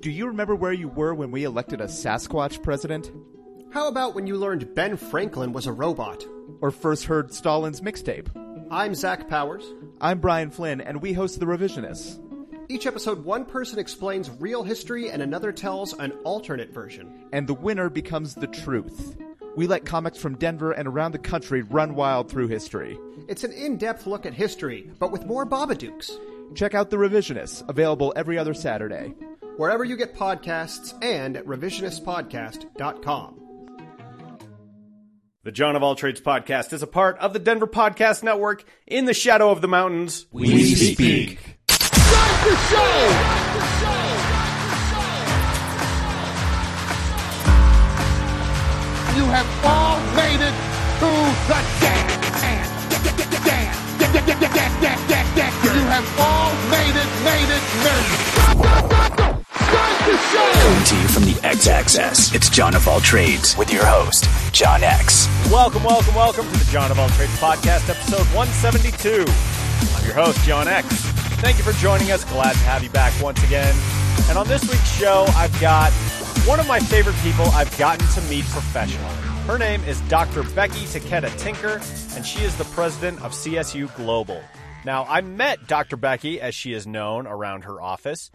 Do you remember where you were when we elected a Sasquatch president? How about when you learned Ben Franklin was a robot? Or first heard Stalin's mixtape? I'm Zach Powers. I'm Brian Flynn, and we host The Revisionists. Each episode, one person explains real history and another tells an alternate version. And the winner becomes the truth. We let comics from Denver and around the country run wild through history. It's an in depth look at history, but with more Babadooks. Check out The Revisionists, available every other Saturday. Wherever you get podcasts and at revisionistpodcast.com. The John of All Trades podcast is a part of the Denver Podcast Network. In the shadow of the mountains, we, speak. Start the show! You have all made it to the dance. You have all made it, made it, made Coming to you from the X Axis, it's John of All Trades with your host, John X. Welcome, welcome, welcome to the John of All Trades podcast, episode 172. I'm your host, John X. Thank you for joining us. Glad to have you back once again. And on this week's show, I've got one of my favorite people I've gotten to meet professionally. Her name is Dr. Becky Takeda Tinker, and she is the president of CSU Global. Now, I met Dr. Becky, as she is known around her office,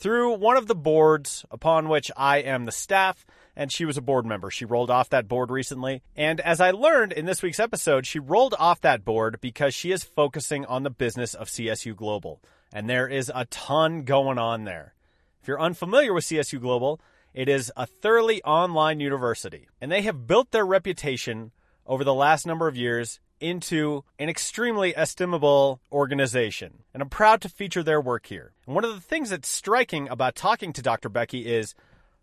through one of the boards upon which I am the staff, and she was a board member. She rolled off that board recently. And as I learned in this week's episode, she rolled off that board because she is focusing on the business of CSU Global. And there is a ton going on there. If you're unfamiliar with CSU Global, it is a thoroughly online university, and they have built their reputation over the last number of years into an extremely estimable organization. And I'm proud to feature their work here. And one of the things that's striking about talking to Dr. Becky is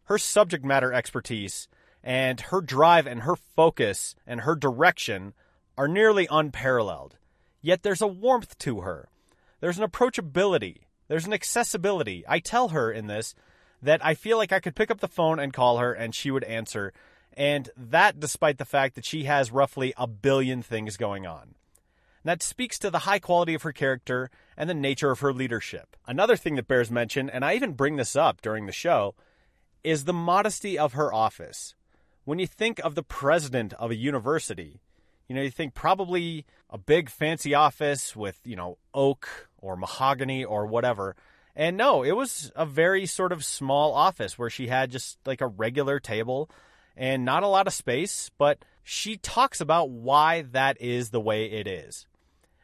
her subject matter expertise and her drive and her focus and her direction are nearly unparalleled. Yet there's a warmth to her. There's an approachability. There's an accessibility. I tell her in this that I feel like I could pick up the phone and call her and she would answer. And that despite the fact that she has roughly a billion things going on. That speaks to the high quality of her character and the nature of her leadership. Another thing that bears mention, and I even bring this up during the show, is the modesty of her office. When you think of the president of a university, you know, you think probably a big fancy office with, you know, oak or mahogany or whatever. And no, it was a very sort of small office where she had just like a regular table and not a lot of space, but she talks about why that is the way it is.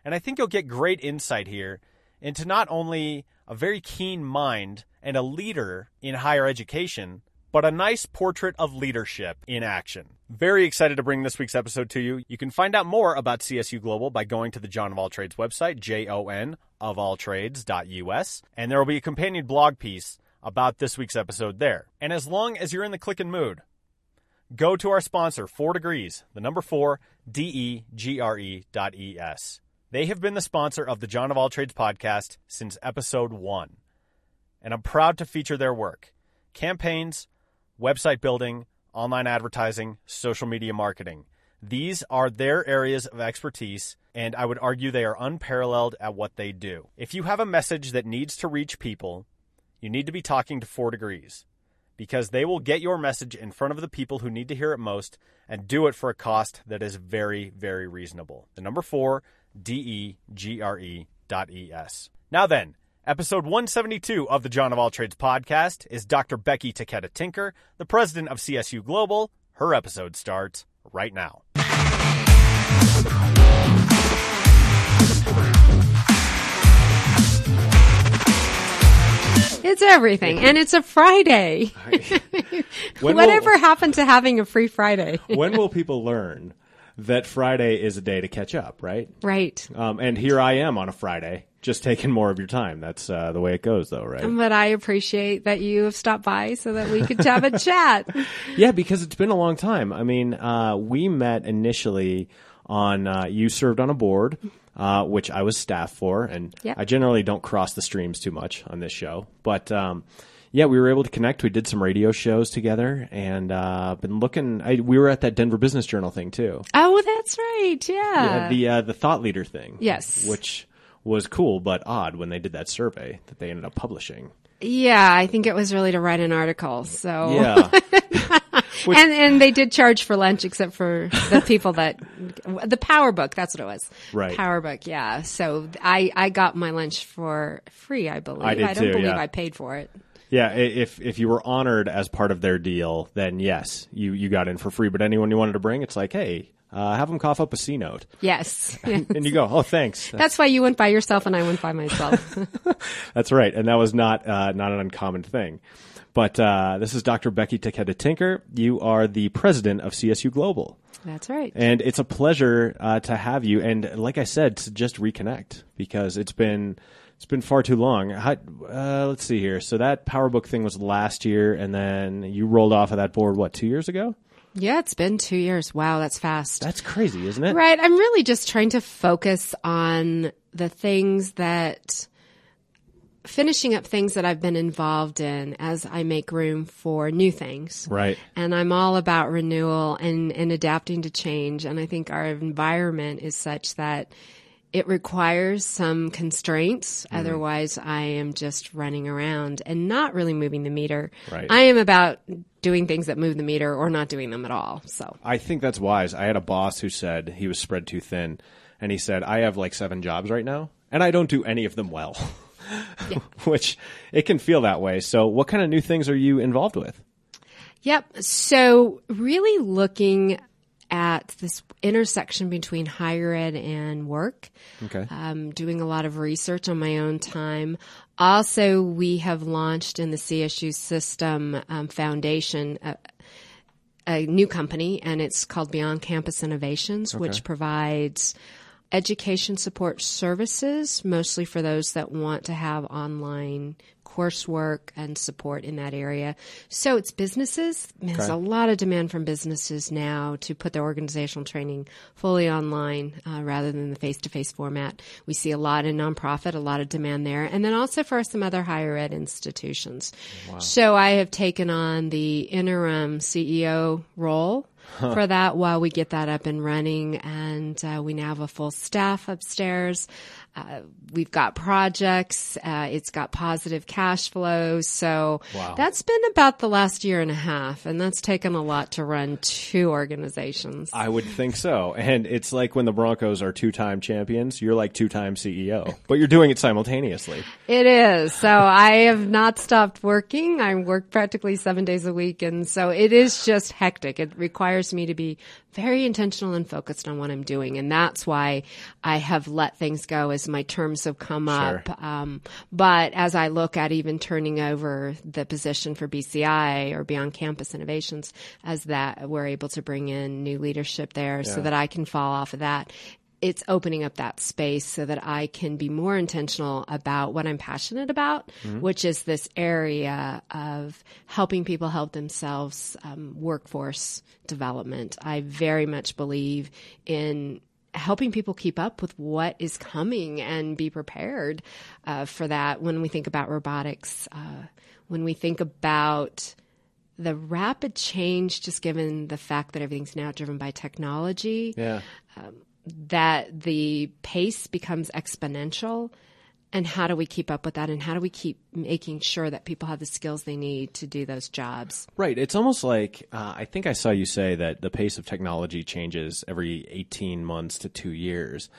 And I think you'll get great insight here into not only a very keen mind and a leader in higher education, but a nice portrait of leadership in action. Very excited to bring this week's episode to you. You can find out more about CSU Global by going to the John of All Trades website, J O N of all trades.us, and there will be a companion blog piece about this week's episode there. And as long as you're in the clicking mood, go to our sponsor, 4 Degrees, the number 4, D E G R E dot E S. They have been the sponsor of the John of All Trades podcast since episode 1. And I'm proud to feature their work campaigns, website building, online advertising, social media marketing. These are their areas of expertise, and I would argue they are unparalleled at what they do. If you have a message that needs to reach people, you need to be talking to 4 Degrees because they will get your message in front of the people who need to hear it most and do it for a cost that is very, very reasonable. The number 4, D E G R E dot E S. Now then, Episode 172 of the John of All Trades podcast is Dr. Becky Takeda Tinker, the president of CSU Global. Her episode starts right now. It's everything, and it's a Friday. Whatever will- happened to having a free Friday? when will people learn that Friday is a day to catch up, right? right. Um, and here I am on a Friday, just taking more of your time. That's uh, the way it goes, though, right? But I appreciate that you have stopped by so that we could have a chat. yeah, because it's been a long time. I mean, uh, we met initially on uh, you served on a board, uh, which I was staff for, and. I generally don't cross the streams too much on this show, but. Um, yeah, we were able to connect. We did some radio shows together, and uh, been looking. I, we were at that Denver Business Journal thing too. Oh, that's right. Yeah. Yeah, the uh, the thought leader thing. Yes. which was cool but odd when they did that survey that they ended up publishing. Yeah, I think it was really to write an article. So Yeah. and and they did charge for lunch, except for the people that the Power Book. That's what it was. Right. Power Book. Yeah. So I I got my lunch for free. I believe. I did don't too, believe yeah. I paid for it. Yeah, if if you were honored as part of their deal, then yes, you you got in for free. But anyone you wanted to bring, it's like, hey, uh, have them cough up a C note, Yes. Yeah. and you go, oh, thanks. That's why you went by yourself and I went by myself. That's right, and that was not uh, not an uncommon thing. But uh, this is Dr. Becky Takeda Tinker. You are the president of CSU Global. That's right. And it's a pleasure uh, to have you. And like I said, to just reconnect because it's been it's been far too long. How, uh, let's see here. So that PowerBook thing was last year, and then you rolled off of that board what two years ago? Yeah, it's been two years. Wow, that's fast. That's crazy, isn't it? Right. I'm really just trying to focus on the things that finishing up things that I've been involved in as I make room for new things. Right. And I'm all about renewal and, and adapting to change. And I think our environment is such that it requires some constraints. Mm-hmm. Otherwise, I am just running around and not really moving the meter. Right. I am about doing things that move the meter or not doing them at all. So. I think that's wise. I had a boss who said he was spread too thin, and he said, "I have like seven jobs right now, and I don't do any of them well." Which it can feel that way. So, what kind of new things are you involved with? Yep. So really looking at this intersection between higher ed and work. Okay. Um, doing a lot of research on my own time. Also, we have launched in the CSU System um, Foundation a, a new company, and it's called Beyond Campus Innovations, which provides education support services, mostly for those that want to have online coursework and support in that area. So it's businesses. There's a lot of demand from businesses now to put their organizational training fully online uh, rather than the face-to-face format. We see a lot in nonprofit, a lot of demand there, and then also for some other higher ed institutions. So I have taken on the interim CEO role for that while we get that up and running. And uh, we now have a full staff upstairs. Uh, we've got projects. Uh, it's got positive cash flow. So that's been about the last year and a half. And that's taken a lot to run two organizations. I would think so. And it's like when the Broncos are two time champions, you're like two time CEO, but you're doing it simultaneously. It is. So I have not stopped working. I work practically seven days a week. And so it is just hectic. It requires me to be very intentional and focused on what I'm doing. And that's why I have let things go as my terms have come up. Um, but as I look at even turning over the position for BCI or Beyond Campus Innovations, as that we're able to bring in new leadership there so that I can fall off of that it's opening up that space so that I can be more intentional about what I'm passionate about, which is this area of helping people help themselves, um, workforce development. I very much believe in helping people keep up with what is coming and be prepared uh, for that when we think about robotics, uh, when we think about the rapid change, just given the fact that everything's now driven by technology Yeah. that the pace becomes exponential and how do we keep up with that and how do we keep making sure that people have the skills they need to do those jobs Right. It's almost like uh, I think I saw you say that the pace of technology changes every 18 months to two years,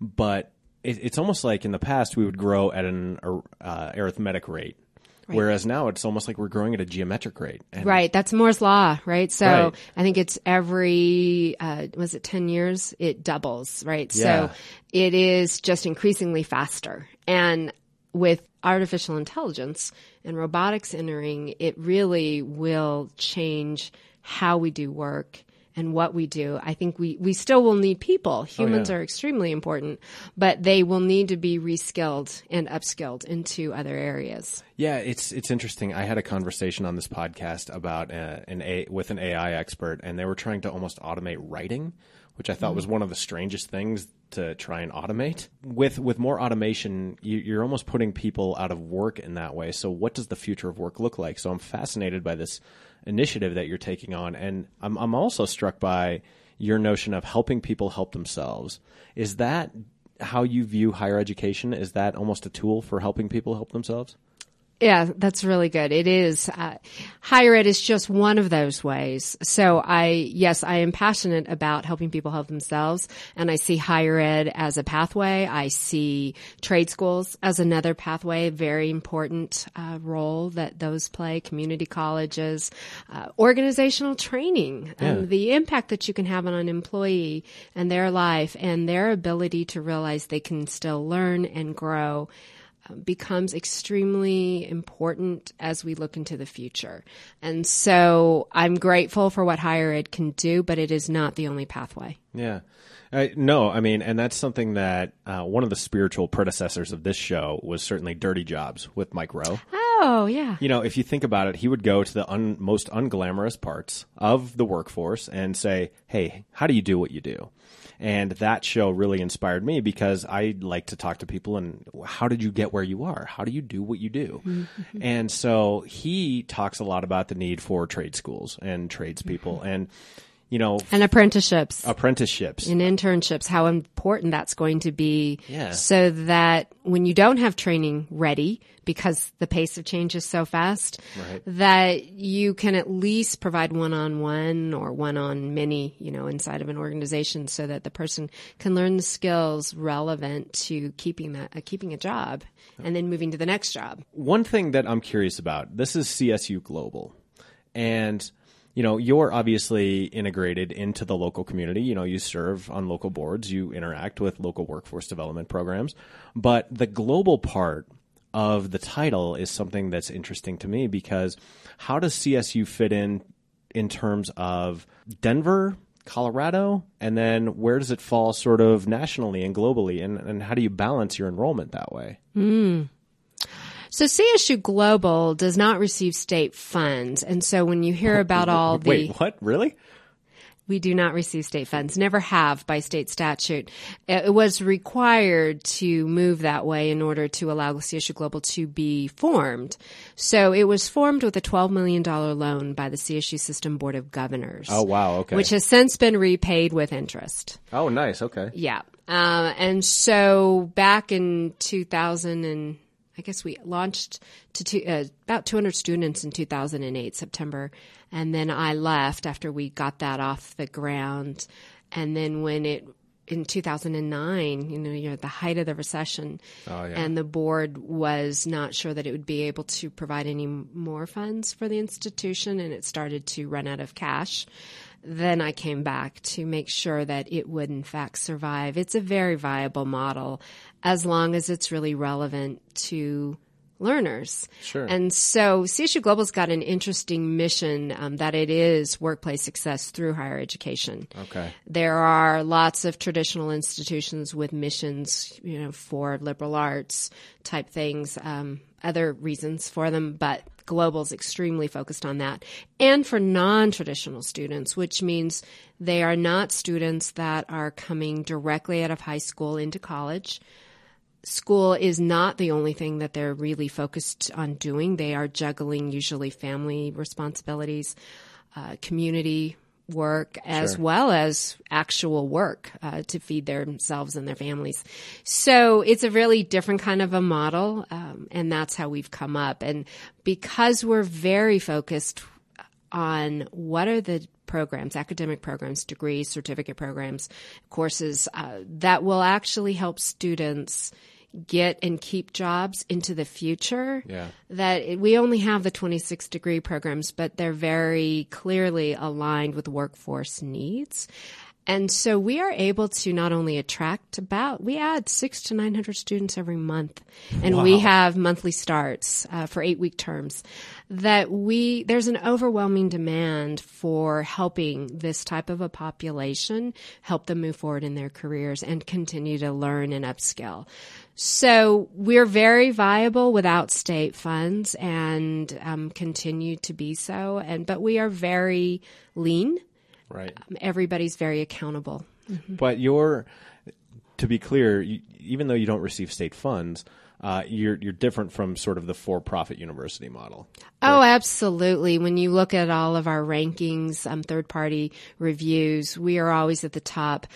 but it, it's almost like in the past we would grow at an uh, arithmetic rate. Whereas now it's almost like we're growing at a geometric rate. And right that's moore's law right so Right. i think it's every uh, was it 10 years it doubles right Yeah. so it is just increasingly faster and with artificial intelligence and robotics entering it really will change how we do work and what we do. I think we, we still will need people. Humans yeah. are extremely important, but they will need to be reskilled and upskilled into other areas. Yeah, it's it's interesting. I had a conversation on this podcast about uh, an a with an AI expert, and they were trying to almost automate writing, which I thought was one of the strangest things to try and automate. With with more automation, you, you're almost putting people out of work in that way. So, what does the future of work look like? So, I'm fascinated by this initiative that you're taking on, and I'm I'm also struck by your notion of helping people help themselves. Is that how you view higher education? Is that almost a tool for helping people help themselves? Yeah, that's really good. It is. Uh, higher ed is just one of those ways. So I, yes, I am passionate about helping people help themselves and I see higher ed as a pathway. I see trade schools as another pathway, very important uh, role that those play, community colleges, uh, organizational training, um, the impact that you can have on an employee and their life and their ability to realize they can still learn and grow becomes extremely important as we look into the future. And so I'm grateful for what higher ed can do, but it is not the only pathway. Yeah. Uh, no, I mean, and that's something that uh, one of the spiritual predecessors of this show was certainly Dirty Jobs with Mike Rowe. Oh, yeah. You know, if you think about it, he would go to the un- most unglamorous parts of the workforce and say, "Hey, how do you do what you do?" And that show really inspired me because I like to talk to people and how did you get where you are? How do you do what you do? Mm-hmm. And so he talks a lot about the need for trade schools and tradespeople Mm-hmm. and you know And apprenticeships. apprenticeships. and internships, how important that's going to be Yeah. so that when you don't have training ready, because the pace of change is so fast, that you can at least provide one on one or one on many, you know, inside of an organization so that the person can learn the skills relevant to keeping that, uh, keeping a job and then moving to the next job. one thing that I'm curious about this is CSU Global. And, you know, you're obviously integrated into the local community. You know, you serve on local boards, you interact with local workforce development programs. But the global part of the title is something that's interesting to me because how does CSU fit in in terms of Denver? Colorado, and then where does it fall sort of nationally and globally, and, and how do you balance your enrollment that way? Hmm. So CSU Global does not receive state funds. And so when you hear about all the Wait, what? Really? We do not receive state funds, never have by state statute. It was required to move that way in order to allow CSU Global to be formed. So it was formed with a $12 million loan by the CSU System Board of Governors. Oh, wow, okay. Which has since been repaid with interest. Oh, nice. Okay. Yeah. Uh, and so back in 2000 and I guess we launched to two, uh, about 200 students in 2008, September. And then I left after we got that off the ground. And then when it, in 2009, you know, you're at the height of the recession, and the board was not sure that it would be able to provide any more funds for the institution, and it started to run out of cash then I came back to make sure that it would in fact survive. It's a very viable model as long as it's really relevant to learners. Sure. And so CSU Global's got an interesting mission um, that it is workplace success through higher education. Okay. There are lots of traditional institutions with missions, you know, for liberal arts type things, um, other reasons for them, but Global's extremely focused on that. And for non-traditional students, which means they are not students that are coming directly out of high school into college. School is not the only thing that they're really focused on doing. They are juggling usually family responsibilities, uh, community work, as well as actual work uh, to feed themselves and their families. So it's a really different kind of a model, um, and that's how we've come up. And because we're very focused on what are the programs, academic programs, degrees, certificate programs, courses uh, that will actually help students get and keep jobs into the future. Yeah. That it, we only have the 26 degree programs, but they're very clearly aligned with workforce needs. And so we are able to not only attract about, we add six to 900 students every month. And we have monthly starts uh, for eight week terms that we, there's an overwhelming demand for helping this type of a population help them move forward in their careers and continue to learn and upskill. So we're very viable without state funds and um, continue to be so. And, but we are very lean Right. everybody's very accountable. But you're, to be clear, you, even though you don't receive state funds, uh, you're you're different from sort of the for-profit university model. Oh, absolutely. When you look at all of our rankings, um, third party reviews, we are always at the top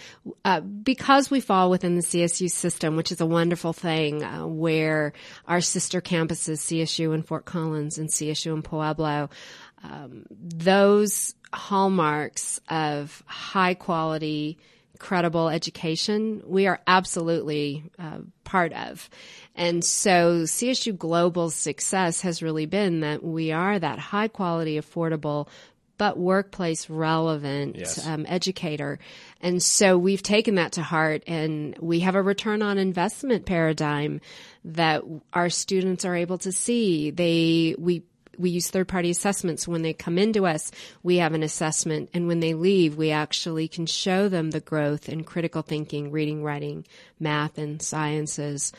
uh, because we fall within the CSU system, which is a wonderful thing uh, where our sister campuses, CSU in Fort Collins and CSU in Pueblo, um, those hallmarks of high quality, credible education, we are absolutely uh, part of. And so CSU Global's success has really been that we are that high quality, affordable, but workplace relevant Yes. um, educator. And so we've taken that to heart and we have a return on investment paradigm that our students are able to see. They, we, we use third party assessments. When they come into us, we have an assessment. And when they leave, we actually can show them the growth in critical thinking, reading, writing, math, and sciences.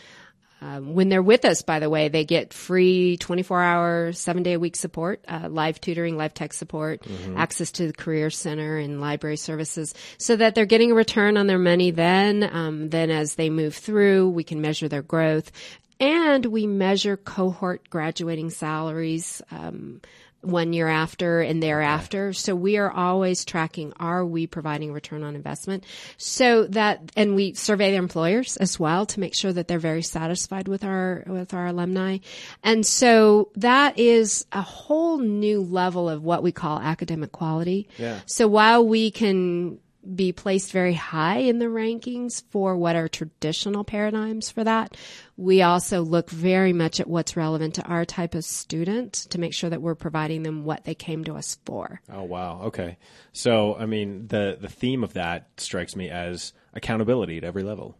Um, when they're with us, by the way, they get free 24 hour, seven day a week support, uh, live tutoring, live tech support, access to the career center and library services so that they're getting a return on their money then. Um, then as they move through, we can measure their growth and we measure cohort graduating salaries. Um, one year after and thereafter. So we are always tracking, are we providing return on investment? So that, and we survey their employers as well to make sure that they're very satisfied with our, with our alumni. And so that is a whole new level of what we call academic quality. Yeah. So while we can be placed very high in the rankings for what are traditional paradigms for that. We also look very much at what's relevant to our type of student to make sure that we're providing them what they came to us for. Oh wow. Okay. So I mean the the theme of that strikes me as accountability at every level.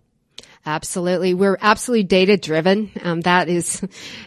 Absolutely. We're absolutely data driven. Um, that is,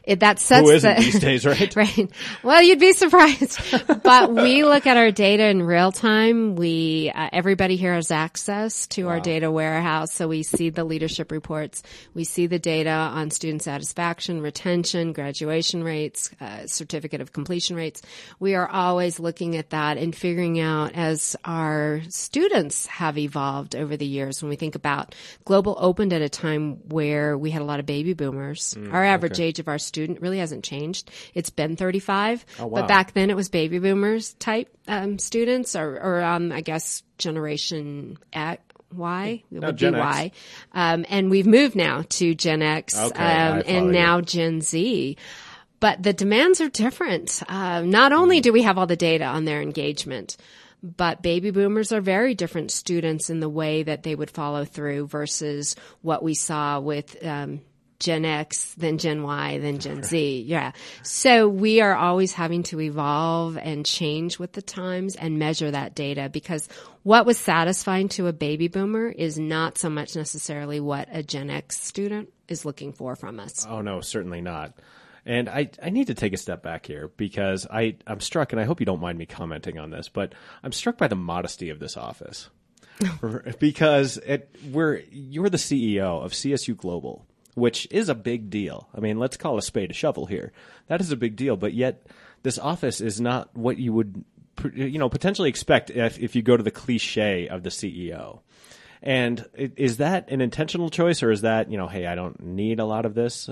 it, that sets Who isn't the, these days, right? right. Well, you'd be surprised, but we look at our data in real time. We, uh, everybody here has access to our data warehouse. So we see the leadership reports. We see the data on student satisfaction, retention, graduation rates, uh, certificate of completion rates. We are always looking at that and figuring out as our students have evolved over the years. When we think about global opened at a time where we had a lot of baby boomers. Mm, our average age of our student really hasn't changed. It's been 35, Oh, wow. but back then it was baby boomers type um, students or, or um, I guess generation X. Y it would Gen be. Y, um, and we've moved now to Gen X Okay, um, and you. now Gen Z. But the demands are different. Uh, not only do we have all the data on their engagement, but baby boomers are very different students in the way that they would follow through versus what we saw with um, Gen X, then Gen Y, then Gen Z. Yeah. So we are always having to evolve and change with the times and measure that data because what was satisfying to a baby boomer is not so much necessarily what a Gen X student is looking for from us. Oh no, certainly not. And I, I need to take a step back here because I, I'm struck, and I hope you don't mind me commenting on this, but I'm struck by the modesty of this office. because it, we're, you're the CEO of CSU Global, which is a big deal. I mean, let's call a spade a shovel here. That is a big deal, but yet this office is not what you would, you know, potentially expect if, if you go to the cliche of the CEO. And is that an intentional choice, or is that you know, hey, I don't need a lot of this?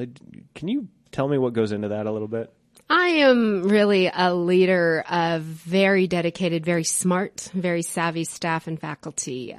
Can you tell me what goes into that a little bit? I am really a leader of very dedicated, very smart, very savvy staff and faculty. Uh,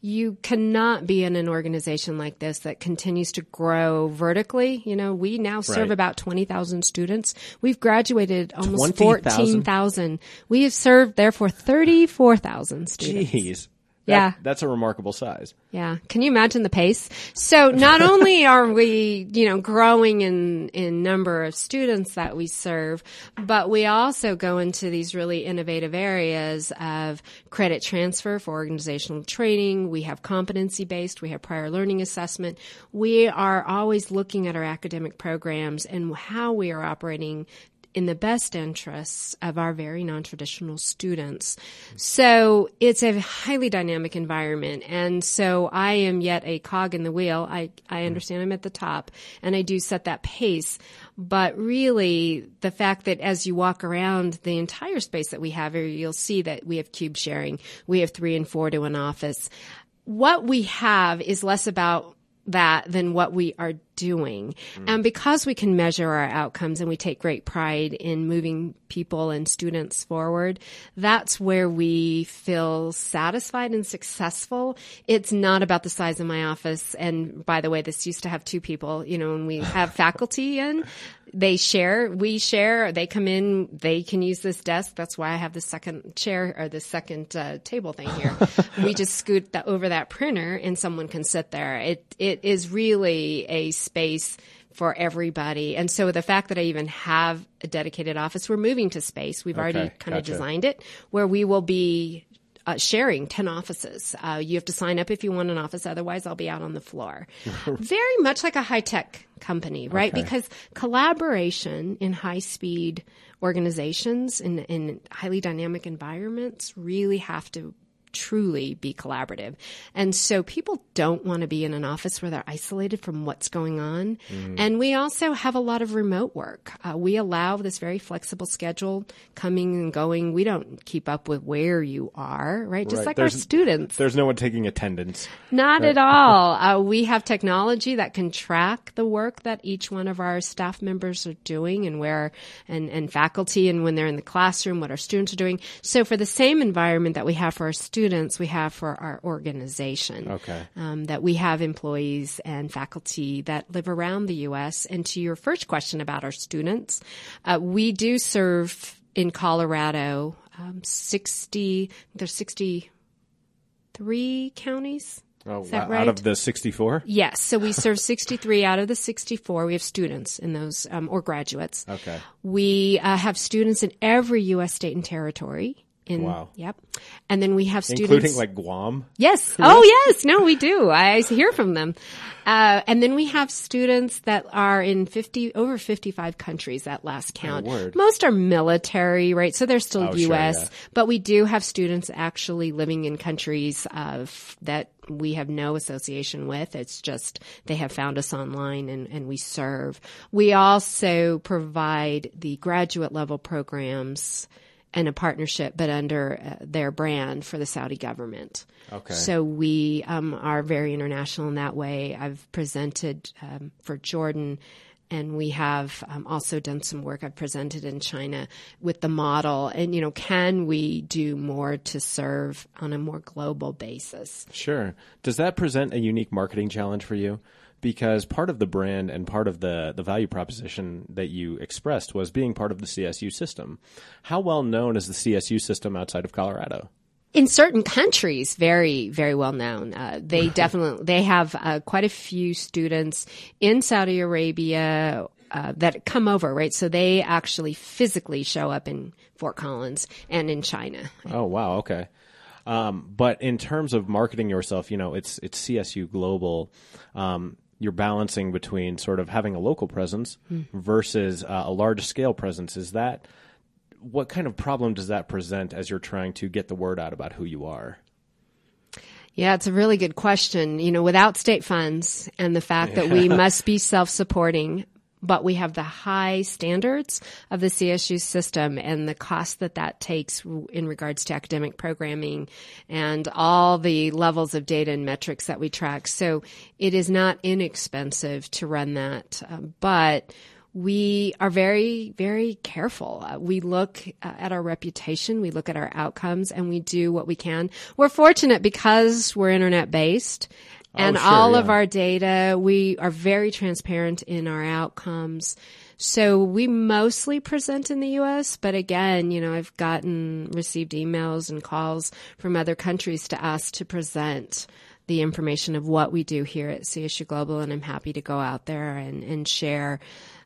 you cannot be in an organization like this that continues to grow vertically. You know, we now serve Right. about 20,000 students. We've graduated almost 14,000. We have served, therefore, 34,000 students. Jeez, Yeah. That's a remarkable size. Yeah. Can you imagine the pace? So not only are we, you know, growing in, in number of students that we serve, but we also go into these really innovative areas of credit transfer for organizational training. We have competency based. We have prior learning assessment. We are always looking at our academic programs and how we are operating in the best interests of our very non-traditional students. So it's a highly dynamic environment. And so I am yet a cog in the wheel. I, I mm. understand I'm at the top and I do set that pace. But really the fact that as you walk around the entire space that we have here, you'll see that we have cube sharing. We have three and four to an office. What we have is less about that than what we are doing. And because we can measure our outcomes and we take great pride in moving people and students forward, that's where we feel satisfied and successful. It's not about the size of my office. And by the way, this used to have two people, you know, and we have faculty in they share, we share, they come in, they can use this desk. That's why I have the second chair or the second uh, table thing here. we just scoot that over that printer and someone can sit there. It, it is really a space for everybody. And so the fact that I even have a dedicated office, we're moving to space. We've already Okay, kind of gotcha. designed it where we will be uh, sharing 10 offices. Uh, you have to sign up if you want an office. Otherwise, I'll be out on the floor. Very much like a high tech company, right? Okay. Because collaboration in high speed organizations in, in highly dynamic environments really have to truly be collaborative. And so people don't want to be in an office where they're isolated from what's going on. Mm. And we also have a lot of remote work. Uh, we allow this very flexible schedule coming and going. We don't keep up with where you are, right? Just Right. like There's- our students. There's no one taking attendance. Not at all. Uh, we have technology that can track the work that each one of our staff members are doing and where, and, and faculty and when they're in the classroom, what our students are doing. So for the same environment that we have for our students, we have for our organization. Okay. Um, that we have employees and faculty that live around the U.S. And to your first question about our students, uh, we do serve in Colorado um, 60, there's 63 counties. Oh, wow. right? Out of the 64? Yes. So we serve 63 out of the 64. We have students in those, um, or graduates. Okay. We uh, have students in every U.S. state and territory. In, Wow. Yep. And then we have students. Including like Guam? Yes. Oh, yes. No, we do. I hear from them. Uh, and then we have students that are in 50, over 55 countries at last count. word. Most are military, right? So they're still Oh, sure, U.S., yeah. but we do have students actually living in countries of that we have no association with. It's just they have found us online and, and we serve. We also provide the graduate level programs and a partnership, but under uh, their brand for the Saudi government. Okay. So we um, are very international in that way. I've presented um, for Jordan, and we have um, also done some work. I've presented in China with the model, and you know, can we do more to serve on a more global basis? Sure. Does that present a unique marketing challenge for you? Because part of the brand and part of the, the value proposition that you expressed was being part of the CSU system. How well known is the CSU system outside of Colorado? in certain countries very very well known uh, they definitely they have uh, quite a few students in saudi arabia uh, that come over right so they actually physically show up in fort collins and in china Oh wow, okay. Um, but in terms of marketing yourself, you know, it's it's CSU global. Um, you're balancing between sort of having a local presence versus uh, a large scale presence. Is that what kind of problem does that present as you're trying to get the word out about who you are? Yeah, it's a really good question. You know, without state funds and the fact that we must be self-supporting, but we have the high standards of the CSU system and the cost that that takes in regards to academic programming and all the levels of data and metrics that we track. So it is not inexpensive to run that, um, but we are very, very careful. Uh, we look uh, at our reputation, we look at our outcomes, and we do what we can. We're fortunate because we're internet based. And sure, all yeah. of our data, we are very transparent in our outcomes. So we mostly present in the U.S., but again, you know, I've gotten received emails and calls from other countries to ask to present the information of what we do here at CSU Global, and I'm happy to go out there and, and share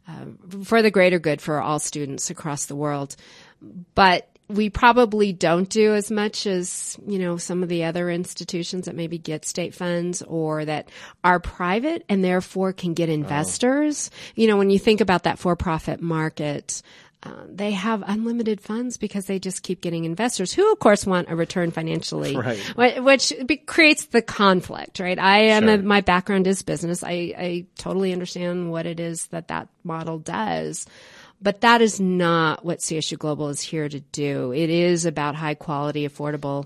um, for the greater good for all students across the world. But we probably don't do as much as, you know, some of the other institutions that maybe get state funds or that are private and therefore can get investors. You know, when you think about that for-profit market, uh, they have unlimited funds because they just keep getting investors who, of course, want a return financially, Right. which be- creates the conflict, right? I am, a, my background is business. I, I totally understand what it is that that model does. But that is not what CSU Global is here to do. It is about high quality, affordable,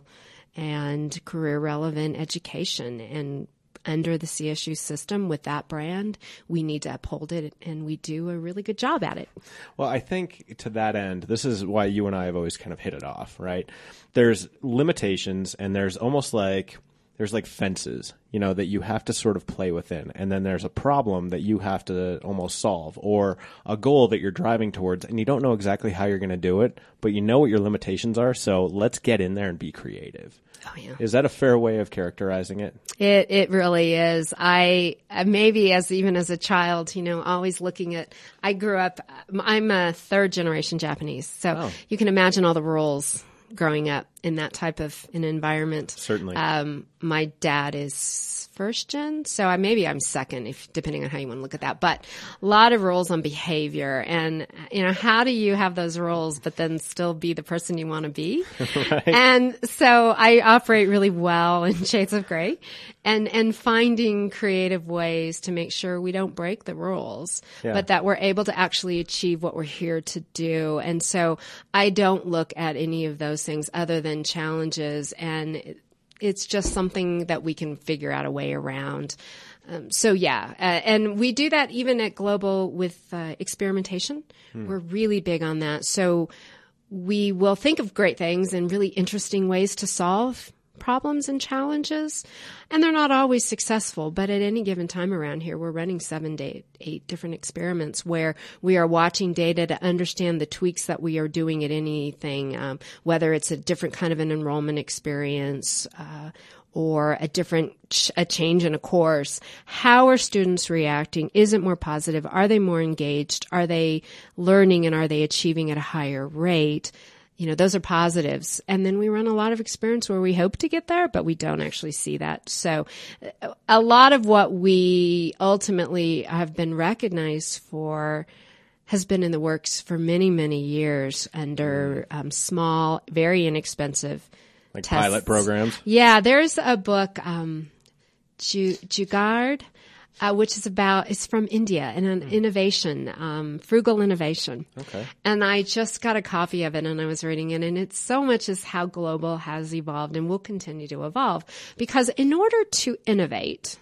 and career relevant education. And under the CSU system with that brand, we need to uphold it, and we do a really good job at it. Well, I think to that end, this is why you and I have always kind of hit it off, right? There's limitations, and there's almost like there's like fences, you know, that you have to sort of play within. And then there's a problem that you have to almost solve or a goal that you're driving towards and you don't know exactly how you're going to do it, but you know what your limitations are. So let's get in there and be creative. Oh yeah. Is that a fair way of characterizing it? It it really is. I maybe as even as a child, you know, always looking at. I grew up. I'm a third generation Japanese, so Oh. you can imagine all the rules growing up in that type of an environment. Certainly. Um, my dad is first gen, so I, maybe I'm second, if depending on how you want to look at that. But a lot of rules on behavior, and you know, how do you have those rules, but then still be the person you want to be? And so I operate really well in shades of gray, and and finding creative ways to make sure we don't break the rules, Yeah. but that we're able to actually achieve what we're here to do. And so I don't look at any of those things other than challenges and. it's just something that we can figure out a way around. Um, so yeah, uh, and we do that even at Global with uh, experimentation. We're really big on that. So we will think of great things and really interesting ways to solve problems and challenges. And they're not always successful, but at any given time around here, we're running seven to eight, different experiments where we are watching data to understand the tweaks that we are doing at anything, um, whether it's a different kind of an enrollment experience, uh, or a different ch- a change in a course. How are students reacting? Is it more positive? Are they more engaged? Are they learning and are they achieving at a higher rate you know those are positives and then we run a lot of experiments where we hope to get there but we don't actually see that so a lot of what we ultimately have been recognized for has been in the works for many many years under um, small very inexpensive Like tests. pilot programs? Yeah, there's a book, um, Ju- Jugaad, uh, which is about, it's from India and an innovation, um, frugal innovation. Okay. And I just got a copy of it and I was reading it and it's so much as how global has evolved and will continue to evolve because in order to innovate,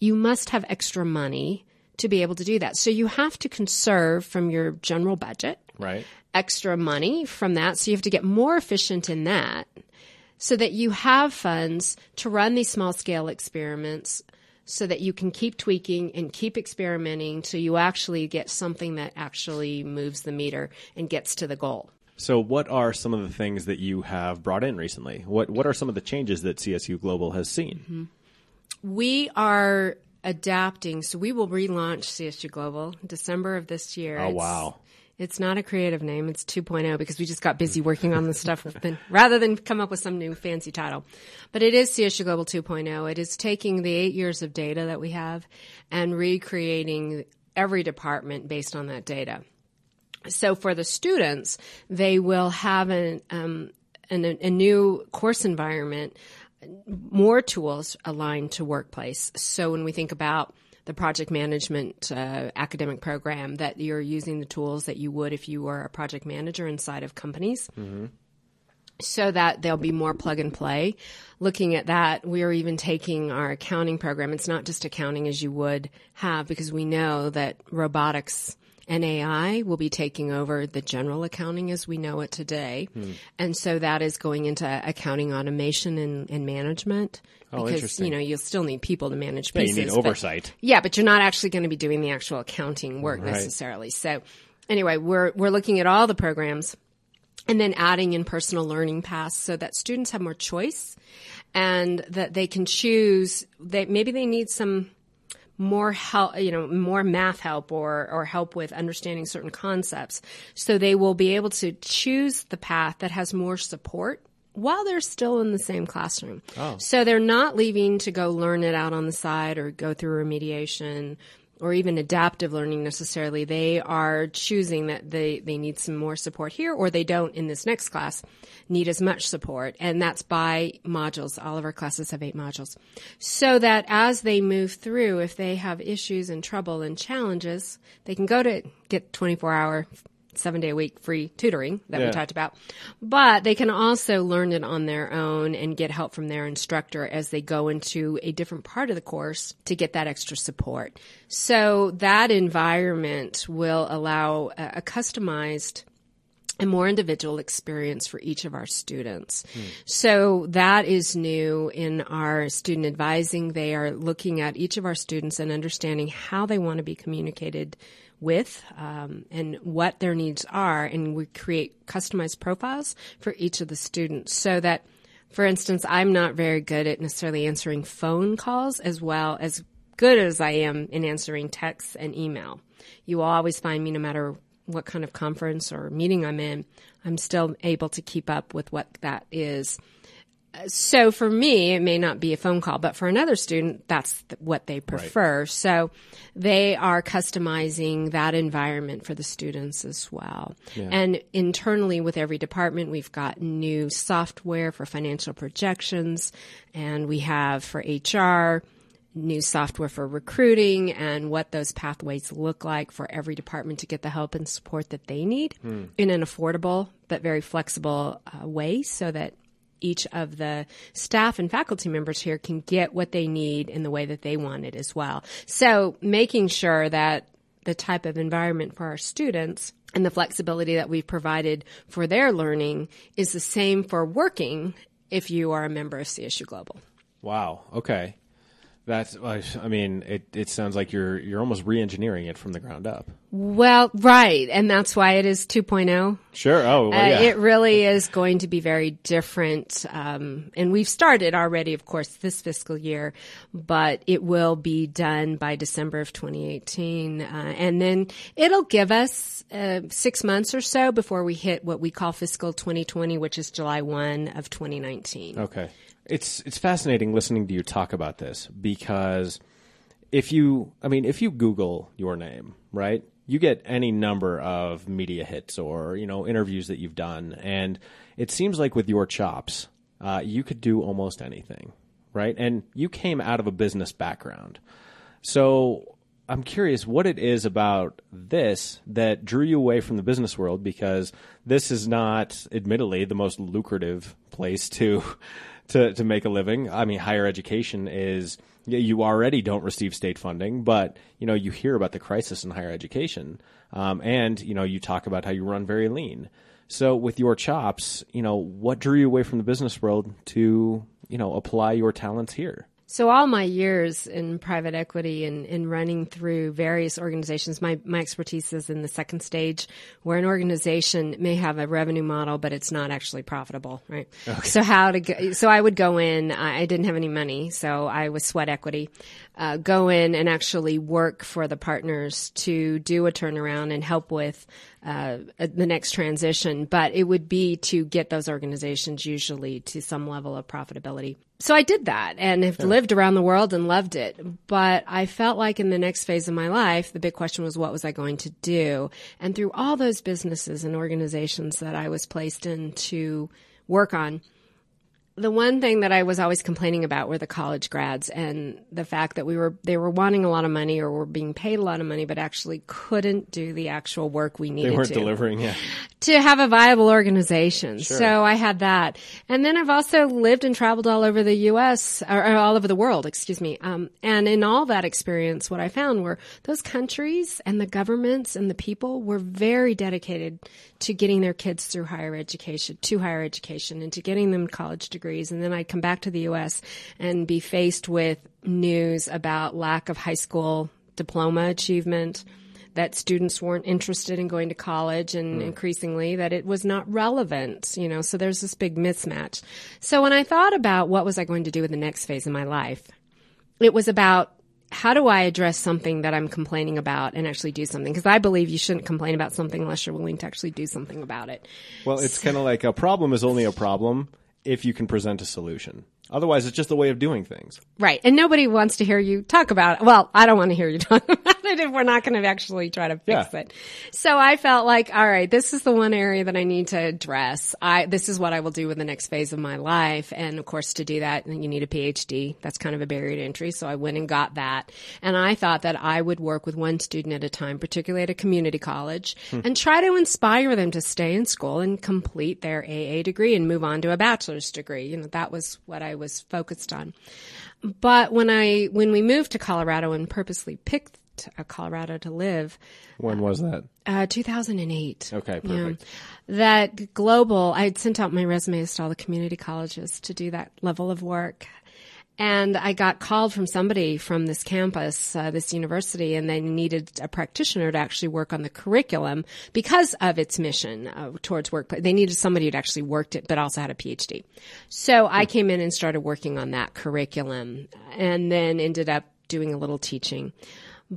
you must have extra money to be able to do that. So you have to conserve from your general budget Right. extra money from that. So you have to get more efficient in that so that you have funds to run these small scale experiments so that you can keep tweaking and keep experimenting till you actually get something that actually moves the meter and gets to the goal. So, what are some of the things that you have brought in recently? What What are some of the changes that CSU Global has seen? Mm-hmm. We are adapting, so we will relaunch CSU Global December of this year. Oh, wow. It's not a creative name. It's 2.0 because we just got busy working on the stuff been, rather than come up with some new fancy title. But it is CSU Global 2.0. It is taking the eight years of data that we have and recreating every department based on that data. So for the students, they will have an, um, an, a new course environment, more tools aligned to workplace. So when we think about the project management uh, academic program, that you're using the tools that you would if you were a project manager inside of companies so that there'll be more plug and play. Looking at that, we are even taking our accounting program. It's not just accounting as you would have because we know that robotics and AI will be taking over the general accounting as we know it today. Hmm. And so that is going into accounting automation and, and management. Oh, because, you know, you'll still need people to manage Yeah, you pieces. need but- oversight. yeah, but you're not actually going to be doing the actual accounting work Right. necessarily. So anyway, we're we're looking at all the programs and then adding in personal learning paths so that students have more choice and that they can choose that maybe they need some more help, you know, more math help or, or help with understanding certain concepts. So they will be able to choose the path that has more support while they're still in the same classroom. Oh. So they're not leaving to go learn it out on the side or go through remediation or even adaptive learning necessarily. They are choosing that they, they need some more support here or they don't in this next class need as much support. And that's by modules. All of our classes have eight modules. So that as they move through, if they have issues and trouble and challenges, they can go to get 24 hour seven day a week free tutoring that Yeah. we talked about. But they can also learn it on their own and get help from their instructor as they go into a different part of the course to get that extra support. So that environment will allow a, a customized a more individual experience for each of our students. Hmm. So that is new in our student advising. They are looking at each of our students and understanding how they want to be communicated with um, and what their needs are. And we create customized profiles for each of the students so that, for instance, I'm not very good at necessarily answering phone calls as well as good as I am in answering texts and email. You will always find me no matter what kind of conference or meeting I'm in, I'm still able to keep up with what that is. So for me, it may not be a phone call, but for another student, that's th- what they prefer. So they are customizing that environment for the students as well. And internally with every department, we've got new software for financial projections and we have for HR, new software for recruiting and what those pathways look like for every department to get the help and support that they need in an affordable but very flexible uh, way so that each of the staff and faculty members here can get what they need in the way that they want it as well. So making sure that the type of environment for our students and the flexibility that we've provided for their learning is the same for working if you are a member of CSU Global. Wow. Okay. That's. I mean, it, it sounds like you're you're almost re-engineering it from the ground up. Well, right. And that's why it is 2.0. Sure. Oh, well, Uh, yeah. It really is going to be very different. Um, and we've started already, of course, this fiscal year, but it will be done by December of 2018. Uh, and then it'll give us uh, six months or so before we hit what we call fiscal 2020, which is July 1 of 2019. Okay. It's it's fascinating listening to you talk about this because if you I mean if you Google your name, right? You get any number of media hits or, you know, interviews that you've done and it seems like with your chops, uh, you could do almost anything, right? And you came out of a business background. So I'm curious what it is about this that drew you away from the business world because this is not, admittedly, the most lucrative place to to to make a living. I mean, higher education is you already don't receive state funding, but you know you hear about the crisis in higher education, um, and you know you talk about how you run very lean. So with your chops, you know what drew you away from the business world to you know apply your talents here. So all my years in private equity and, and running through various organizations, my, my expertise is in the second stage where an organization may have a revenue model, but it's not actually profitable, right? So how to go, so I would go in, I, I didn't have any money, so I was sweat equity, uh, go in and actually work for the partners to do a turnaround and help with uh, the next transition, but it would be to get those organizations usually to some level of profitability. So I did that and have lived around the world and loved it. But I felt like in the next phase of my life, the big question was what was I going to do? And through all those businesses and organizations that I was placed in to work on, the one thing that I was always complaining about were the college grads and the fact that we were they were wanting a lot of money or were being paid a lot of money, but actually couldn't do the actual work we needed They weren't to delivering, yeah. to have a viable organization. So I had that. And then I've also lived and traveled all over the U.S. or, or all over the world, excuse me. Um, and in all that experience, what I found were those countries and the governments and the people were very dedicated to getting their kids through higher education, to higher education and to getting them college degrees. And then I'd come back to the U.S. and be faced with news about lack of high school diploma achievement that students weren't interested in going to college and hmm. increasingly that it was not relevant, you know, so there's this big mismatch. So when I thought about what was I going to do in the next phase of my life, it was about how do I address something that I'm complaining about and actually do something? Because I believe you shouldn't complain about something unless you're willing to actually do something about it. Well, it's kind of like a problem is only a problem if you can present a solution. Otherwise, it's just a way of doing things. Right. And nobody wants to hear you talk about it. Well, I don't want to hear you talk about it. if we're not going to actually try to fix Yeah. it. So I felt like, all right, this is the one area that I need to address. I, this is what I will do with the next phase of my life. And of course, to do that, you need a PhD. That's kind of a barrier to entry. So I went and got that. And I thought that I would work with one student at a time, particularly at a community college, hmm. and try to inspire them to stay in school and complete their AA degree and move on to a bachelor's degree. You know, that was what I was focused on. But when I when we moved to Colorado and purposely picked uh, Colorado to live, When was that? uh, 2008. Okay, Yeah. perfect. That global, I had sent out my resumes to all the community colleges to do that level of work. And I got called from somebody from this campus, uh, this university, and they needed a practitioner to actually work on the curriculum because of its mission uh, towards work. They needed somebody who'd actually worked it, but also had a PhD. So I came in and started working on that curriculum and then ended up doing a little teaching.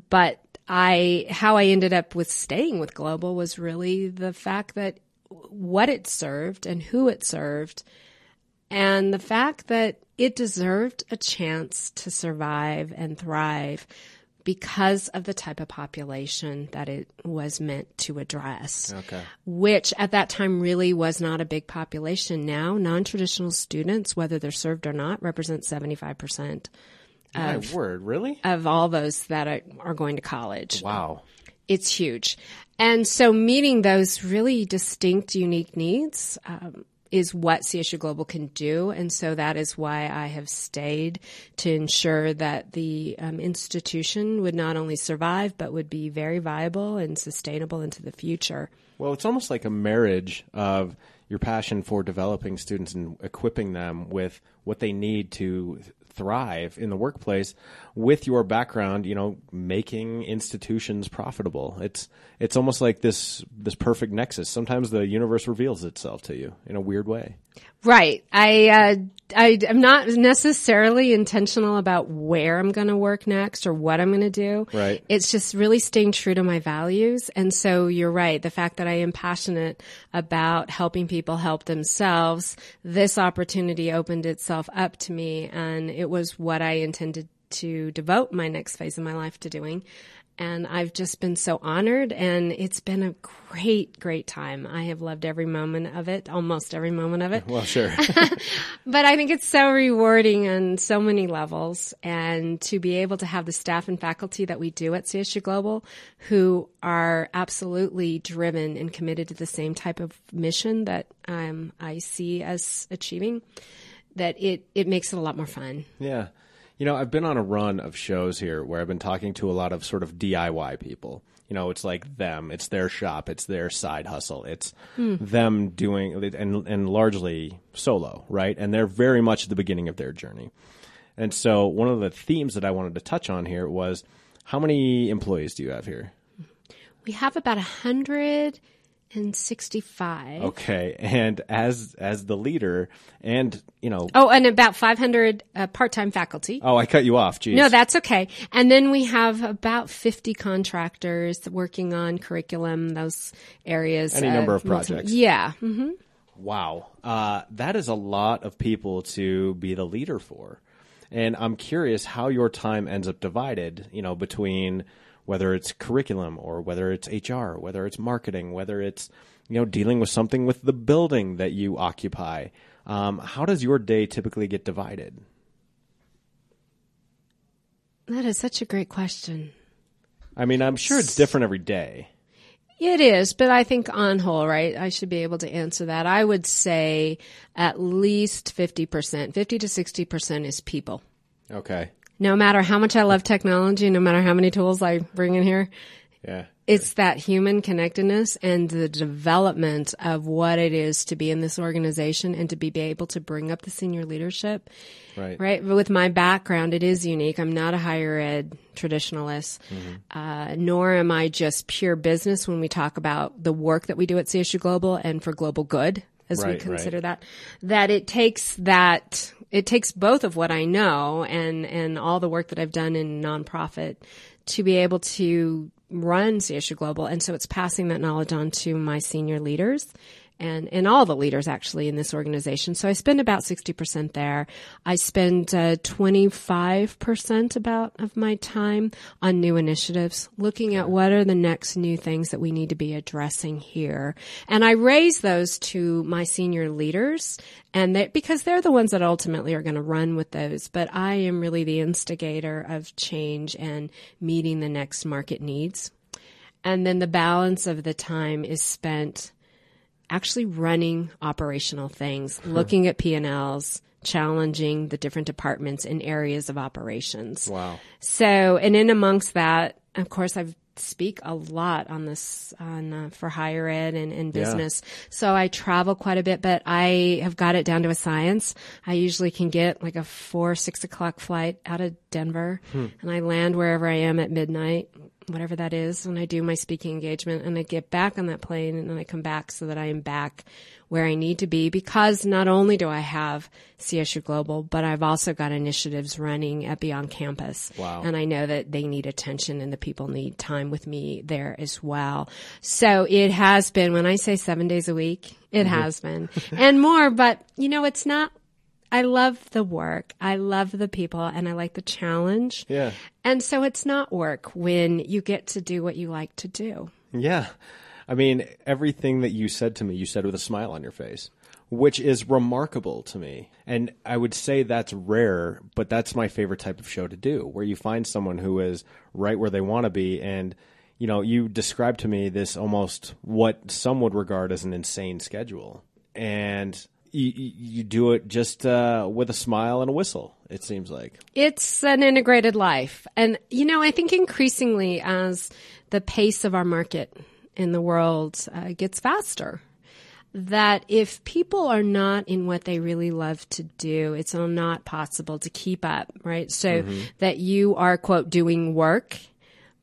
But I, how I ended up with staying with Global was really the fact that what it served and who it served and the fact that it deserved a chance to survive and thrive because of the type of population that it was meant to address. Okay. Which at that time really was not a big population. Now, non-traditional students, whether they're served or not, represent 75% My word, really? of all those that are, are going to college Wow. it's huge. And so meeting those really distinct, unique needs um, is what CSU Global can do. And so that is why I have stayed to ensure that the um, institution would not only survive, but would be very viable and sustainable into the future. Well, it's almost like a marriage of your passion for developing students and equipping them with what they need to thrive in the workplace with your background, you know, making institutions profitable. It's it's almost like this this perfect nexus. Sometimes the universe reveals itself to you in a weird way. Right. I, uh, I am not necessarily intentional about where I'm going to work next or what I'm going to do. Right. It's just really staying true to my values. And so you're right. The fact that I am passionate about helping people help themselves, this opportunity opened itself up to me and it was what I intended to devote my next phase of my life to doing. And I've just been so honored and it's been a great, great time. I have loved every moment of it, almost every moment of it. Well, sure. But I think it's so rewarding on so many levels and to be able to have the staff and faculty that we do at CSU Global who are absolutely driven and committed to the same type of mission that um, I see us achieving, that it, it makes it a lot more fun. Yeah. You know, I've been on a run of shows here where I've been talking to a lot of sort of DIY people. You know, it's like them, it's their shop, it's their side hustle, it's them doing, and, and largely solo, right? And they're very much at the beginning of their journey. And so one of the themes that I wanted to touch on here was how many employees do you have here? We have about 165. Okay. And as, as the leader and, you know, Oh, and about 500 uh, part-time faculty. oh, I cut you off. Geez. No, that's okay. And then we have about 50 contractors working on curriculum, those areas. Any uh, number of multi- projects. Yeah. hmm Wow. Uh, that is a lot of people to be the leader for. And I'm curious how your time ends up divided, you know, between whether it's curriculum or whether it's HR, whether it's marketing, whether it's, you know, dealing with something with the building that you occupy. Um, how does your day typically get divided? That is such a great question. I mean, I'm sure it's different every day. It is, but I think on whole, right, I should be able to answer that. I would say at least 50%, 50 to 60% is people. Okay. No matter how much I love technology, no matter how many tools I bring in here, Yeah. it's that human connectedness and the development of what it is to be in this organization and to be able to bring up the senior leadership. Right. Right. But With my background, it is unique. I'm not a higher ed traditionalist, uh, nor am I just pure business when we talk about the work that we do at CSU Global and for global good, as we consider right. that. That it takes that, it takes both of what I know and, and all the work that I've done in nonprofit to be able to run CSU Global. And so it's passing that knowledge on to my senior leaders and, and all the leaders actually in this organization. So I spend about 60% there. I spend uh, 25% about of my time on new initiatives, looking at what are the next new things that we need to be addressing here. And I raise those to my senior leaders and they, because they're the ones that ultimately are going to run with those. But I am really the instigator of change and meeting the next market needs. And then the balance of the time is spent actually running operational things, looking at P&Ls, challenging the different departments and areas of operations. Wow. So, and in amongst that, of course, I've speak a lot on this on uh, for higher ed and, and business. So I travel quite a bit, but I have got it down to a science. I usually can get like a four six o'clock flight out of Denver, and I land wherever I am at midnight, whatever that is, when I do my speaking engagement, and I get back on that plane, and then I come back so that I am back where I need to be because not only do I have CSU Global, but I've also got initiatives running at Beyond Campus. Wow. And I know that they need attention and the people need time with me there as well. So it has been, when I say seven days a week, it mm-hmm. has been and more, but you know, it's not, I love the work. I love the people and I like the challenge. Yeah. And so it's not work when you get to do what you like to do. Yeah. I mean, everything that you said to me, you said with a smile on your face, which is remarkable to me. And I would say that's rare, but that's my favorite type of show to do, where you find someone who is right where they want to be. And, you know, you described to me this almost what some would regard as an insane schedule. And you, you do it just uh, with a smile and a whistle, it seems like. It's an integrated life. And, you know, I think increasingly as the pace of our market in the world uh, gets faster, that if people are not in what they really love to do, it's not possible to keep up, right? So that you are, quote, doing work,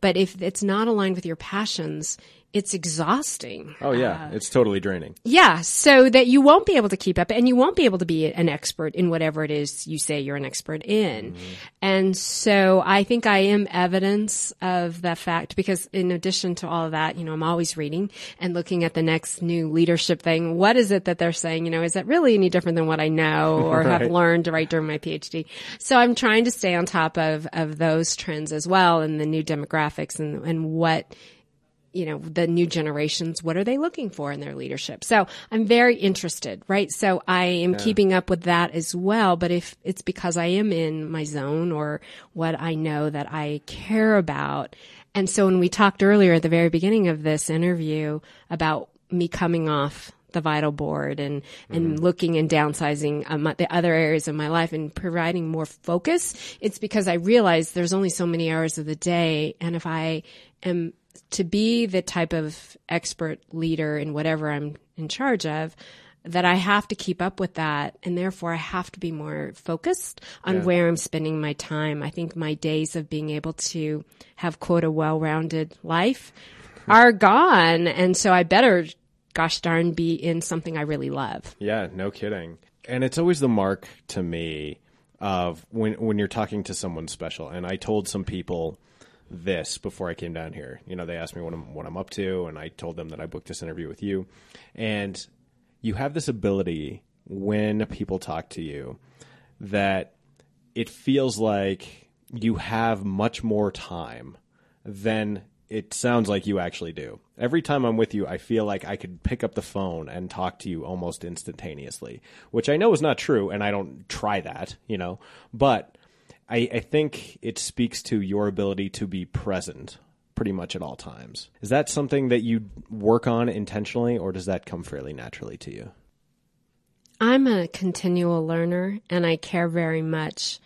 but if it's not aligned with your passions, it's exhausting. Oh, yeah. Uh, it's totally draining. Yeah, so that you won't be able to keep up and you won't be able to be an expert in whatever it is you say you're an expert in. Mm-hmm. And so I think I am evidence of that fact because in addition to all of that, you know, I'm always reading and looking at the next new leadership thing. What is it that they're saying? You know, is that really any different than what I know or have Right. learned right during my PhD? So I'm trying to stay on top of, of those trends as well and the new demographics and, and what you know, the new generations, what are they looking for in their leadership? So I'm very interested, right? So I am keeping up with that as well. But if it's because I am in my zone or what I know that I care about. And so when we talked earlier at the very beginning of this interview about me coming off the vital board and and looking and downsizing um, the other areas of my life and providing more focus it's because i realize there's only so many hours of the day and if i am to be the type of expert leader in whatever i'm in charge of that I have to keep up with that and therefore I have to be more focused on where I'm spending my time. I think my days of being able to have quote a well-rounded life hmm. are gone and so I better gosh darn be in something I really love. Yeah, no kidding. And it's always the mark to me of when when you're talking to someone special. And I told some people this before I came down here. You know, they asked me what I'm what I'm up to, and I told them that I booked this interview with you. And you have this ability when people talk to you that it feels like you have much more time than it sounds like you actually do. Every time I'm with you, I feel like I could pick up the phone and talk to you almost instantaneously, which I know is not true, and I don't try that, you know. But I, I think it speaks to your ability to be present pretty much at all times. Is that something that you work on intentionally, or does that come fairly naturally to you? I'm a continual learner and I care very much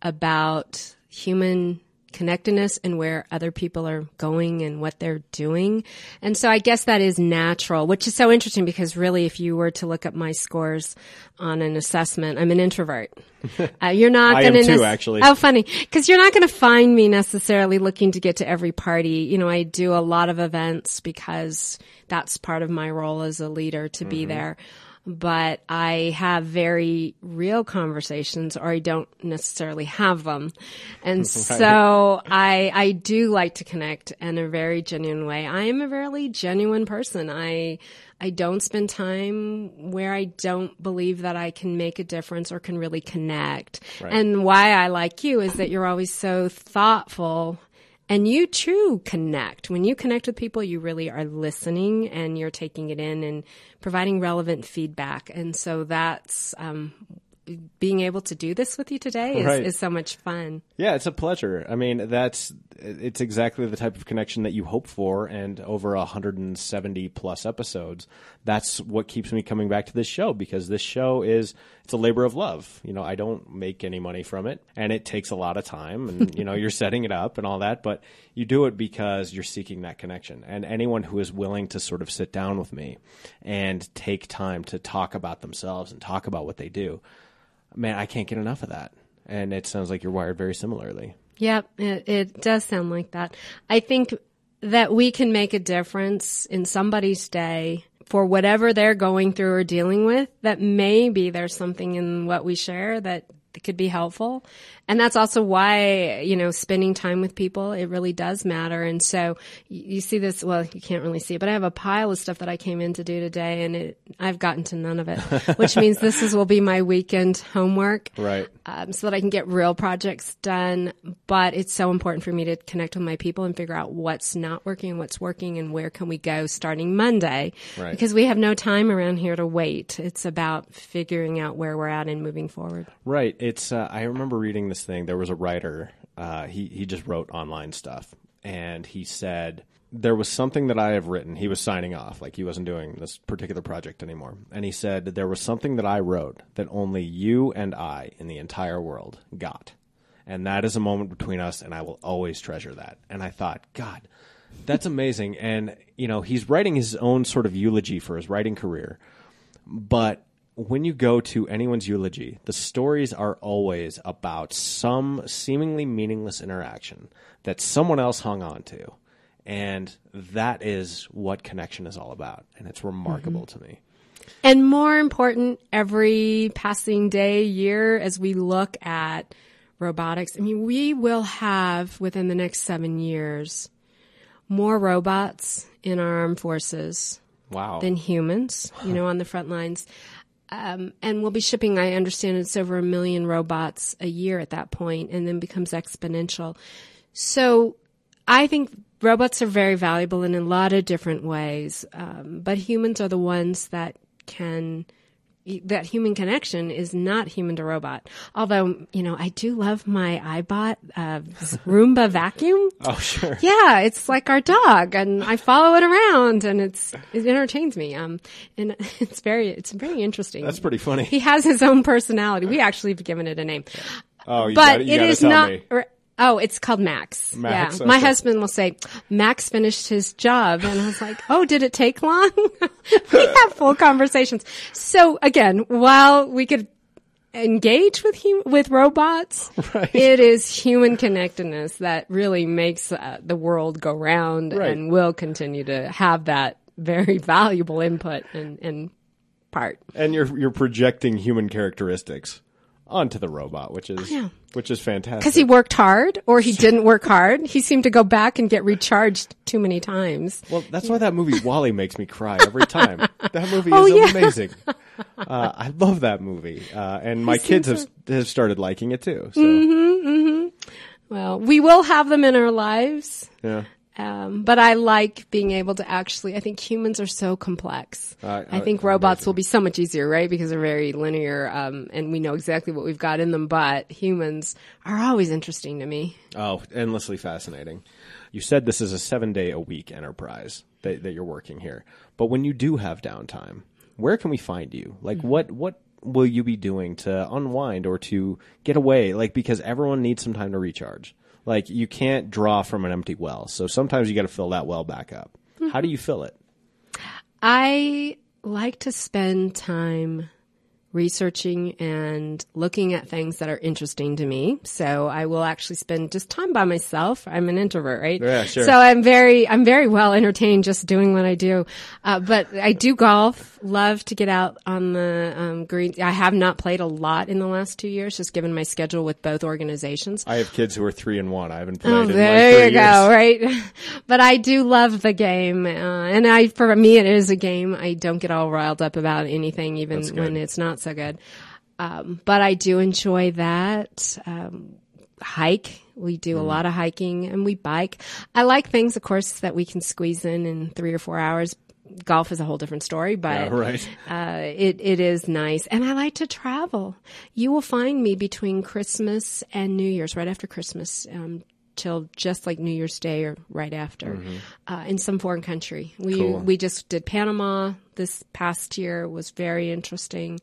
about human connectedness and where other people are going and what they're doing. And so I guess that is natural, which is so interesting because really if you were to look up my scores on an assessment, I'm an introvert. Uh, you're not I am going to too, actually. Oh, funny. Cause you're not going to find me necessarily looking to get to every party. You know, I do a lot of events because that's part of my role as a leader to be there. But I have very real conversations or I don't necessarily have them. And so I, I do like to connect in a very genuine way. I am a very genuine person. I, I don't spend time where I don't believe that I can make a difference or can really connect. And why I like you is that you're always so thoughtful and you too connect. When you connect with people, you really are listening and you're taking it in and providing relevant feedback. And so that's, um, being able to do this with you today is, Right. is so much fun. Yeah, it's a pleasure. I mean, that's it's exactly the type of connection that you hope for, and over 170 plus episodes, that's what keeps me coming back to this show because this show is it's a labor of love. You know, I don't make any money from it, and it takes a lot of time, and you know, you're setting it up and all that, but you do it because you're seeking that connection. And anyone who is willing to sort of sit down with me and take time to talk about themselves and talk about what they do, man, I can't get enough of that. And it sounds like you're wired very similarly. Yep, it, it does sound like that. I think that we can make a difference in somebody's day for whatever they're going through or dealing with, that maybe there's something in what we share that could be helpful. And that's also why, you know, spending time with people, it really does matter. And so you, see this, well, you can't really see it, but I have a pile of stuff that I came in to do today and it, I've gotten to none of it, which means this is, will be my weekend homework Right. um, so that I can get real projects done. But it's so important for me to connect with my people and figure out what's not working and what's working and where can we go starting Monday. Right. Because we have no time around here to wait. It's about figuring out where we're at and moving forward. Right. It's. Uh, I remember reading this thing. There was a writer. Uh, he he just wrote online stuff, and he said there was something that I have written. He was signing off, like he wasn't doing this particular project anymore. And he said there was something that I wrote that only you and I in the entire world got, and that is a moment between us, and I will always treasure that. And I thought, God, that's amazing. And you know, he's writing his own sort of eulogy for his writing career, but when you go to anyone's eulogy, the stories are always about some seemingly meaningless interaction that someone else hung on to. And that is what connection is all about. And it's remarkable mm-hmm. to me. And more important, every passing day, year, as we look at robotics, I mean, we will have within the next seven years more robots in our armed forces Wow. than humans, you know, on the front lines. Um, and we'll be shipping, I understand it's over a million robots a year at that point and then becomes exponential. So I think robots are very valuable in a lot of different ways. Um, but humans are the ones that can, that human connection is not human to robot. Although, you know, I do love my iRobot, uh, Roomba vacuum. oh, sure. Yeah, it's like our dog, and I follow it around, and it's it entertains me. Um, and it's very it's very interesting. That's pretty funny. He has his own personality. We actually have given it a name, Oh, you but gotta, you it is not. me. Oh, it's called Max. Max, yeah, my husband will say Max finished his job, and I was like, "Oh, did it take long?" we have full conversations. So again, while we could engage with hum- with robots, it is human connectedness that really makes uh, the world go round, Right. and will continue to have that very valuable input and, and part. And you're, you're projecting human characteristics onto the robot, which is, yeah. which is fantastic. Because he worked hard, or he didn't work hard. He seemed to go back and get recharged too many times. Well, that's why that movie WALL-E makes me cry every time. That movie Oh, is yeah. amazing. Uh, I love that movie, uh, and my kids have have started liking it too. So Mm-hmm. Well, we will have them in our lives. yeah, Um, but I like being able to actually, I think humans are so complex. Uh, I think robots will be so much easier, right? Because they're very linear, um, and we know exactly what we've got in them, but humans are always interesting to me. oh, endlessly fascinating. You said this is a seven day a week enterprise that, that you're working here, but when you do have downtime, where can we find you? Like what what will you be doing to unwind or to get away? Like because everyone needs some time to recharge. Like you can't draw from an empty well, so sometimes you got to fill that well back up. How do you fill it? I like to spend time researching and looking at things that are interesting to me. So I will actually spend just time by myself. I'm an introvert, right? Yeah, sure. So I'm very, I'm very well entertained just doing what I do. Uh, but I do golf, love to get out on the um, green. I have not played a lot in the last two years, just given my schedule with both organizations. I have kids who are three and one. I haven't played Oh, there you go, years. right? But I do love the game, uh, and I, for me, it is a game. I don't get all riled up about anything, even when it's not so good. Um, but I do enjoy that. Um, hike. We do Mm-hmm. a lot of hiking, and we bike. I like things, of course, that we can squeeze in in three or four hours. Golf is a whole different story, but Yeah, right. uh, it it is nice, and I like to travel. You will find me between Christmas and New Year's, right after Christmas, um, till just like New Year's Day or right after, uh, in some foreign country. We Cool. we just did Panama this past year. It was very interesting.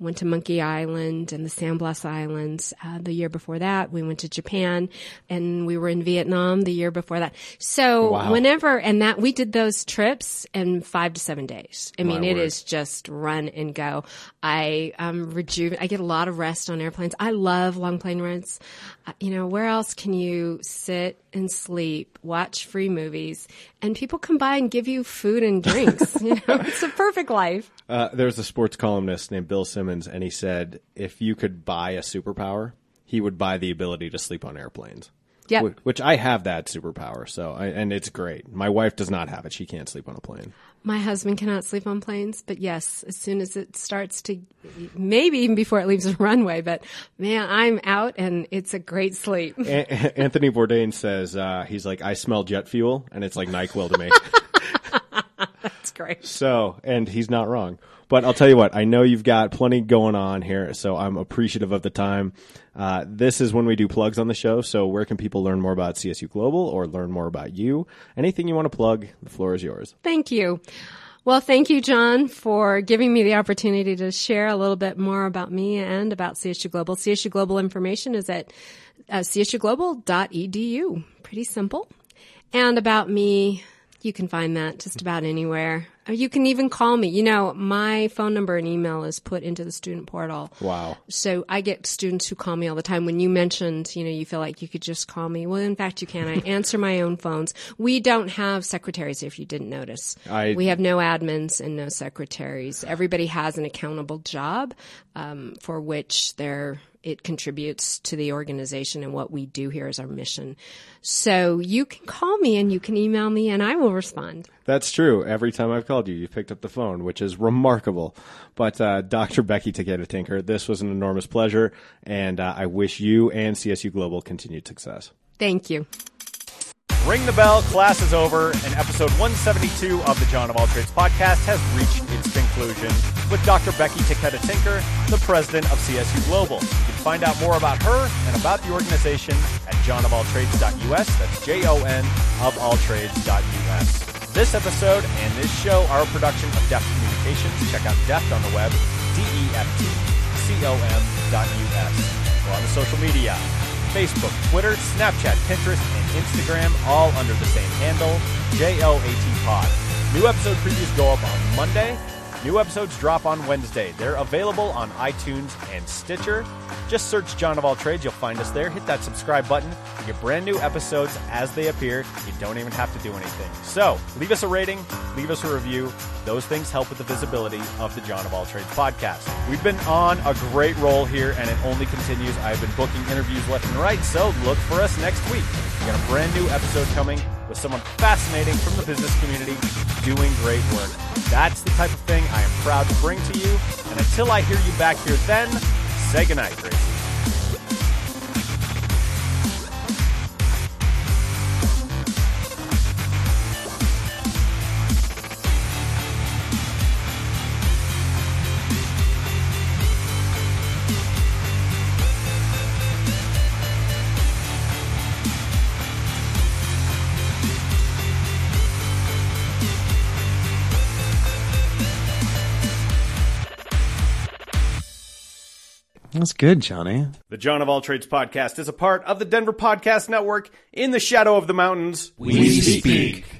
Went to Monkey Island and the San Blas Islands. Uh, the year before that, we went to Japan, and we were in Vietnam the year before that. So Wow. whenever and that we did those trips in five to seven days. I mean, My it word. is just run and go. I um rejuven. I get a lot of rest on airplanes. I love long plane rides. Uh, you know, where else can you sit and sleep, watch free movies, and people come by and give you food and drinks? you know, it's a perfect life. Uh, there's a sports columnist named Bill Simmons, and he said if you could buy a superpower, he would buy the ability to sleep on airplanes. Yep. Wh- Which I have that superpower, so I, and it's great. My wife does not have it; she can't sleep on a plane. My husband cannot sleep on planes, but yes, as soon as it starts to, maybe even before it leaves the runway, but man, I'm out and it's a great sleep. Anthony Bourdain says uh, he's like, I smell jet fuel, and it's like Nyquil to me. It's great. So, and he's not wrong. But I'll tell you what, I know you've got plenty going on here, so I'm appreciative of the time. Uh, this is when we do plugs on the show. So, where can people learn more about CSU Global or learn more about you? Anything you want to plug, the floor is yours. Thank you. Well, thank you, John, for giving me the opportunity to share a little bit more about me and about CSU Global. CSU Global information is at uh, csuglobal.edu. Pretty simple. And about me, you can find that just about anywhere. You can even call me. You know, my phone number and email is put into the student portal. Wow. So I get students who call me all the time. When you mentioned, you know, you feel like you could just call me. Well, in fact, you can. I answer my own phones. We don't have secretaries, if you didn't notice. I- we have no admins and no secretaries. Everybody has an accountable job um, for which they're it contributes to the organization and what we do here is our mission. So you can call me and you can email me and I will respond. That's true. Every time I've called you, you've picked up the phone, which is remarkable. But uh, Dr. Becky Takeda Tinker, this was an enormous pleasure, and uh, I wish you and CSU Global continued success. Thank you. Ring the bell, class is over, and episode 172 of the John of All Trades podcast has reached its conclusion with Dr. Becky Takeda Tinker, the president of CSU Global. You can find out more about her and about the organization at johnofalltrades.us. That's J O N of alltrades.us. This episode and this show are a production of Deft Communications. Check out Deft on the web, D E F T C O M dot U S. We're on the social media Facebook, Twitter, Snapchat, Pinterest, and Instagram, all under the same handle, JOAT Pod. New episode previews go up on Monday. New episodes drop on Wednesday. They're available on iTunes and Stitcher. Just search John of All Trades. You'll find us there. Hit that subscribe button. You get brand new episodes as they appear. You don't even have to do anything. So leave us a rating, leave us a review. Those things help with the visibility of the John of All Trades podcast. We've been on a great roll here, and it only continues. I've been booking interviews left and right, so look for us next week. We got a brand new episode coming with someone fascinating from the business community doing great work. That's the type of thing I am proud to bring to you. And until I hear you back here then, say goodnight, Gracie. That's good, Johnny. The John of All Trades podcast is a part of the Denver Podcast Network in the shadow of the mountains. We speak.